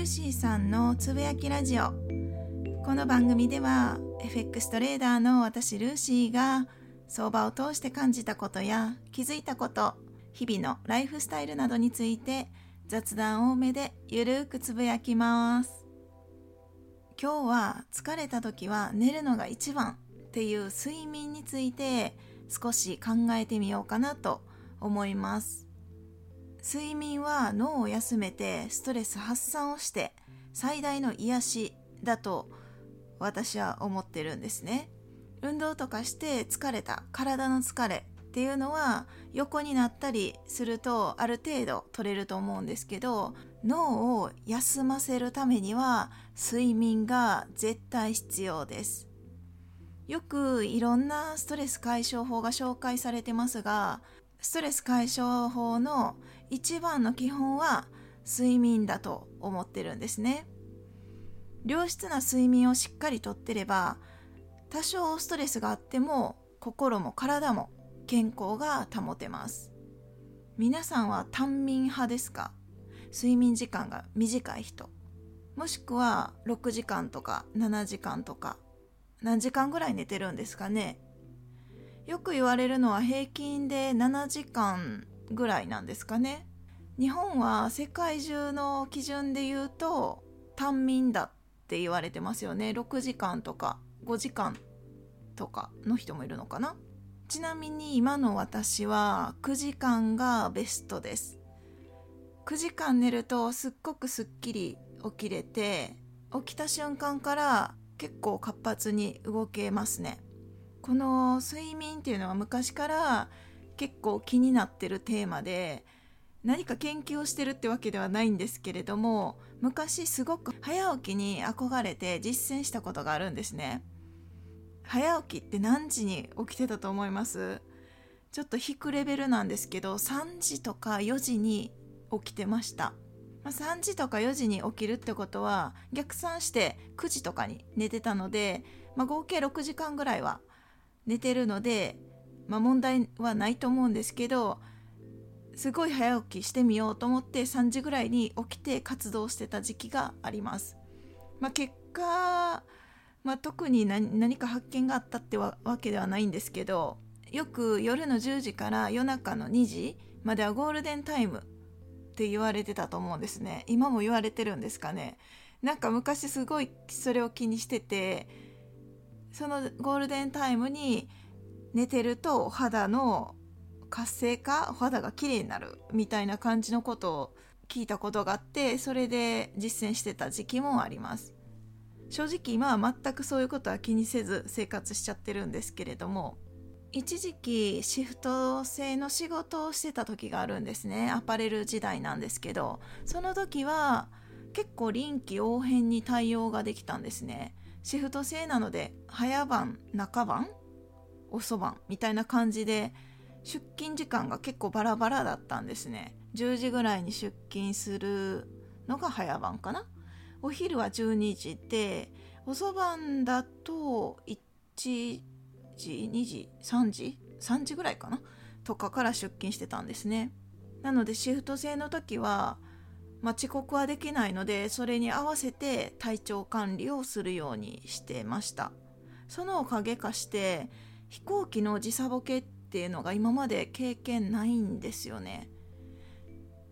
ルーシーさんのつぶやきラジオ。この番組では FX トレーダーの私ルーシーが相場を通して感じたことや気づいたこと日々のライフスタイルなどについて雑談多めでゆるーくつぶやきます。今日は疲れた時は寝るのが一番っていう睡眠について少し考えてみようかなと思います。睡眠は脳を休めてストレス発散をして最大の癒しだと私は思ってるんですね。運動とかして疲れた体の疲れっていうのは横になったりするとある程度取れると思うんですけど脳を休ませるためには睡眠が絶対必要です。よくいろんなストレス解消法が紹介されてますがストレス解消法の一番の基本は睡眠だと思ってるんですね。良質な睡眠をしっかりとってれば多少ストレスがあっても心も体も健康が保てます。皆さんは短眠派ですか？睡眠時間が短い人。もしくは6時間とか7時間とか何時間ぐらい寝てるんですかね？よく言われるのは平均で7時間ぐらいなんですかね。日本は世界中の基準で言うと短眠だって言われてますよね。6時間とか5時間とかの人もいるのかな。ちなみに今の私は9時間がベストです。9時間寝るとすっごくすっきり起きれて起きた瞬間から結構活発に動けますね。この睡眠っていうのは昔から結構気になってるテーマで何か研究をしてるってわけではないんですけれども昔すごく早起きに憧れて実践したことがあるんですね。早起きって何時に起きてたと思います？ちょっと引くレベルなんですけど3時とか4時に起きてました。まあ、3時とか4時に起きるってことは逆算して9時とかに寝てたので、まあ、合計6時間ぐらいは寝てるので、まあ、問題はないと思うんですけどすごい早起きしてみようと思って3時ぐらいに起きて活動してた時期があります。まあ、結果、まあ、特に何か発見があったってわけではないんですけどよく夜の10時から夜中の2時まではゴールデンタイムって言われてたと思うんですね今も言われてるんですかねなんか昔すごいそれを気にしててそのゴールデンタイムに寝てると肌の活性化肌が綺麗になるみたいな感じのことを聞いたことがあってそれで実践してた時期もあります。正直今は全くそういうことは気にせず生活しちゃってるんですけれども一時期シフト制の仕事をしてた時があるんですね。アパレル時代なんですけどその時は結構臨機応変に対応ができたんですね。シフト制なので早晩中晩遅晩みたいな感じで出勤時間が結構バラバラだったんですね。10時ぐらいに出勤するのが早晩かな。お昼は12時で遅番だと1時2時3時3時ぐらいかな。とかから出勤してたんですね。なのでシフト制の時は、まあ、遅刻はできないのでそれに合わせて体調管理をするようにしてました。そのおかげかして飛行機の時差ボケっていうのが今まで経験ないんですよね。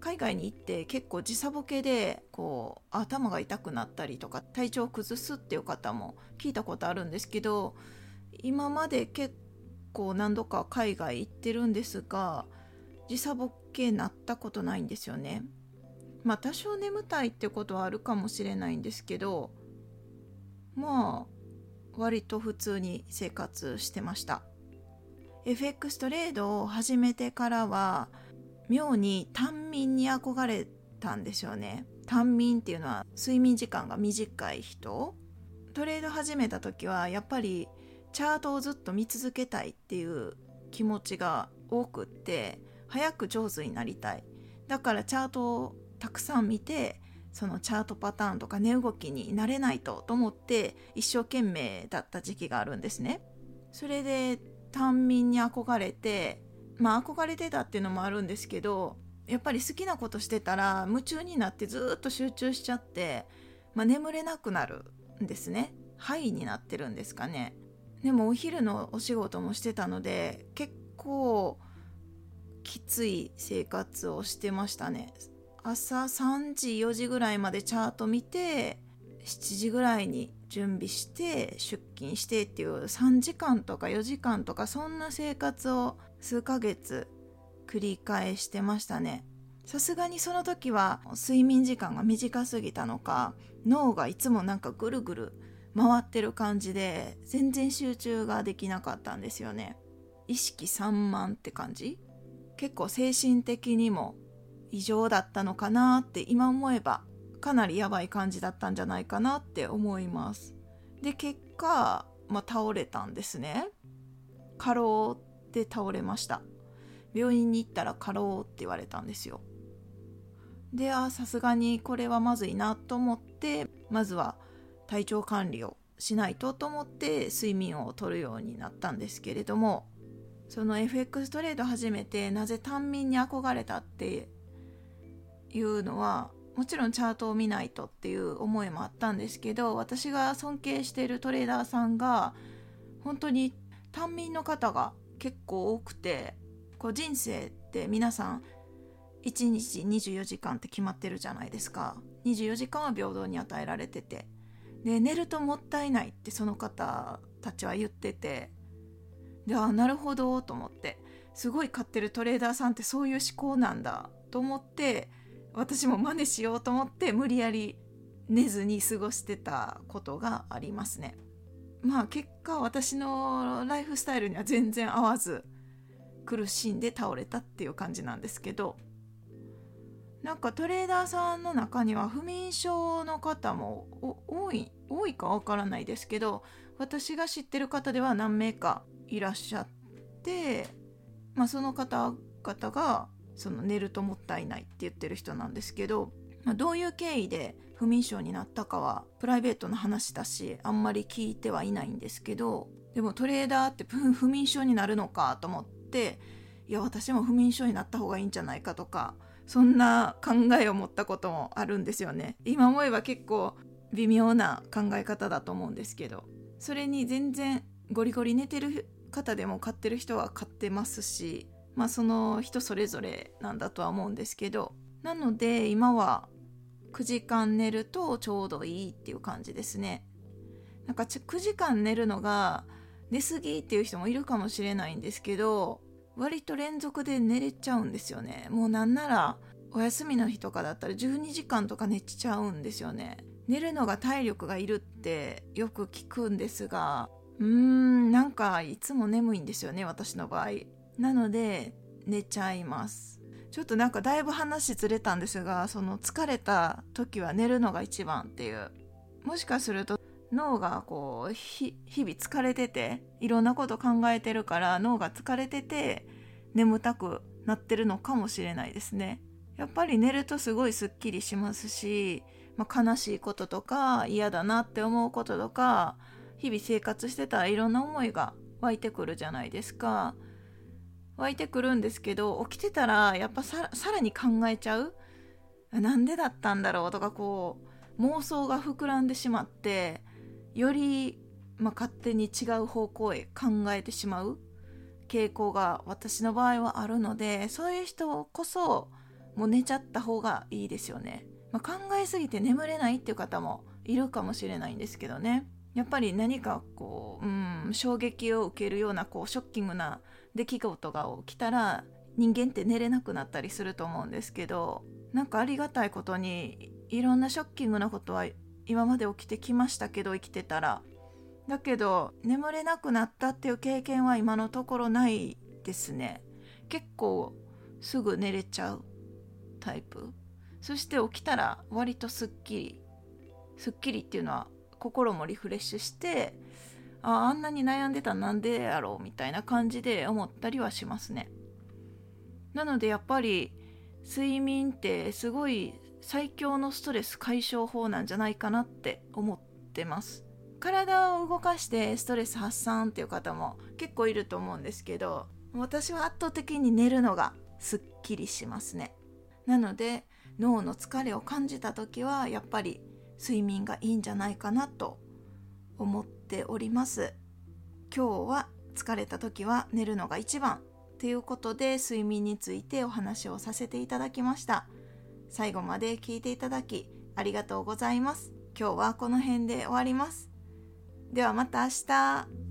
海外に行って結構時差ボケでこう頭が痛くなったりとか体調を崩すっていう方も聞いたことあるんですけど今まで結構何度か海外行ってるんですが時差ボケなったことないんですよね。まあ多少眠たいってことはあるかもしれないんですけどまあ割と普通に生活してました。FX トレードを始めてからは妙に短眠に憧れたんですよね。短眠っていうのは睡眠時間が短い人。トレード始めた時はやっぱりチャートをずっと見続けたいっていう気持ちが多くって早く上手になりたい。だからチャートをたくさん見てそのチャートパターンとか値動きになれないとと思って一生懸命だった時期があるんですね。それで短眠に憧れてまあ憧れてたっていうのもあるんですけどやっぱり好きなことしてたら夢中になってずっと集中しちゃって、まあ、眠れなくなるんですね。肺になってるんですかね。でもお昼のお仕事もしてたので結構きつい生活をしてましたね。朝3時4時ぐらいまでチャート見て7時ぐらいに準備して出勤してっていう3時間とか4時間とかそんな生活を数ヶ月繰り返してましたね。さすがにその時は睡眠時間が短すぎたのか脳がいつもなんかぐるぐる回ってる感じで全然集中ができなかったんですよね。意識散漫って感じ？結構精神的にも異常だったのかなって今思えばかなりやばい感じだったんじゃないかなって思います。で結果、まあ、倒れたんですね。過労で倒れました。病院に行ったら過労って言われたんですよ。であさすがにこれはまずいなと思ってまずは体調管理をしないとと思って睡眠をとるようになったんですけれどもその FX トレード始めてなぜ単眠に憧れたっていうのはもちろんチャートを見ないとっていう思いもあったんですけど私が尊敬しているトレーダーさんが本当に単眠の方が結構多くてこう人生って皆さん1日24時間って決まってるじゃないですか。24時間は平等に与えられてて。で寝るともったいないってその方たちは言ってて。であなるほどと思って。すごい買ってるトレーダーさんってそういう思考なんだと思って私も真似しようと思って無理やり寝ずに過ごしてたことがありますね。まあ結果私のライフスタイルには全然合わず苦しんで倒れたっていう感じなんですけどなんかトレーダーさんの中には不眠症の方も多い多いかわからないですけど私が知ってる方では何名かいらっしゃって、まあ、その方々がその寝るともったいないって言ってる人なんですけど、まあ、どういう経緯で不眠症になったかはプライベートの話だしあんまり聞いてはいないんですけどでもトレーダーって不眠症になるのかと思っていや私も不眠症になった方がいいんじゃないかとかそんな考えを持ったこともあるんですよね。今思えば結構微妙な考え方だと思うんですけどそれに全然ゴリゴリ寝てる方でも買ってる人は買ってますしまあその人それぞれなんだとは思うんですけどなので今は9時間寝るとちょうどいいっていう感じですね。なんか9時間寝るのが寝すぎっていう人もいるかもしれないんですけど割と連続で寝れちゃうんですよね。もうなんならお休みの日とかだったら12時間とか寝ちゃうんですよね。寝るのが体力がいるってよく聞くんですがうーんなんかいつも眠いんですよね私の場合。なので寝ちゃいます。ちょっとなんかだいぶ話ずれたんですがその疲れた時は寝るのが一番っていう。もしかすると脳がこう日々疲れてていろんなこと考えてるから脳が疲れてて眠たくなってるのかもしれないですね。やっぱり寝るとすごいすっきりしますし、まあ、悲しいこととか嫌だなって思うこととか日々生活してたらいろんな思いが湧いてくるじゃないですか。湧いてくるんですけど起きてたらやっぱさらに考えちゃう。なんでだったんだろうとかこう妄想が膨らんでしまってより、まあ、勝手に違う方向へ考えてしまう傾向が私の場合はあるのでそういう人こそもう寝ちゃった方がいいですよね、まあ、考えすぎて眠れないっていう方もいるかもしれないんですけどね。やっぱり何かこう、うん、衝撃を受けるようなこうショッキングな出来事が起きたら人間って寝れなくなったりすると思うんですけどなんかありがたいことにいろんなショッキングなことは今まで起きてきましたけど生きてたら。だけど眠れなくなったっていう経験は今のところないですね。結構すぐ寝れちゃうタイプ。そして起きたら割とすっきりすっきりっていうのは心もリフレッシュしてああんなに悩んでたなんでやろうみたいな感じで思ったりはしますね。なのでやっぱり睡眠ってすごい最強のストレス解消法なんじゃないかなって思ってます。体を動かしてストレス発散っていう方も結構いると思うんですけど私は圧倒的に寝るのがすっきりしますね。なので脳の疲れを感じた時はやっぱり睡眠がいいんじゃないかなと思っております。今日は疲れた時は寝るのが一番ということで睡眠についてお話をさせていただきました。最後まで聞いていただきありがとうございます。今日はこの辺で終わります。ではまた明日。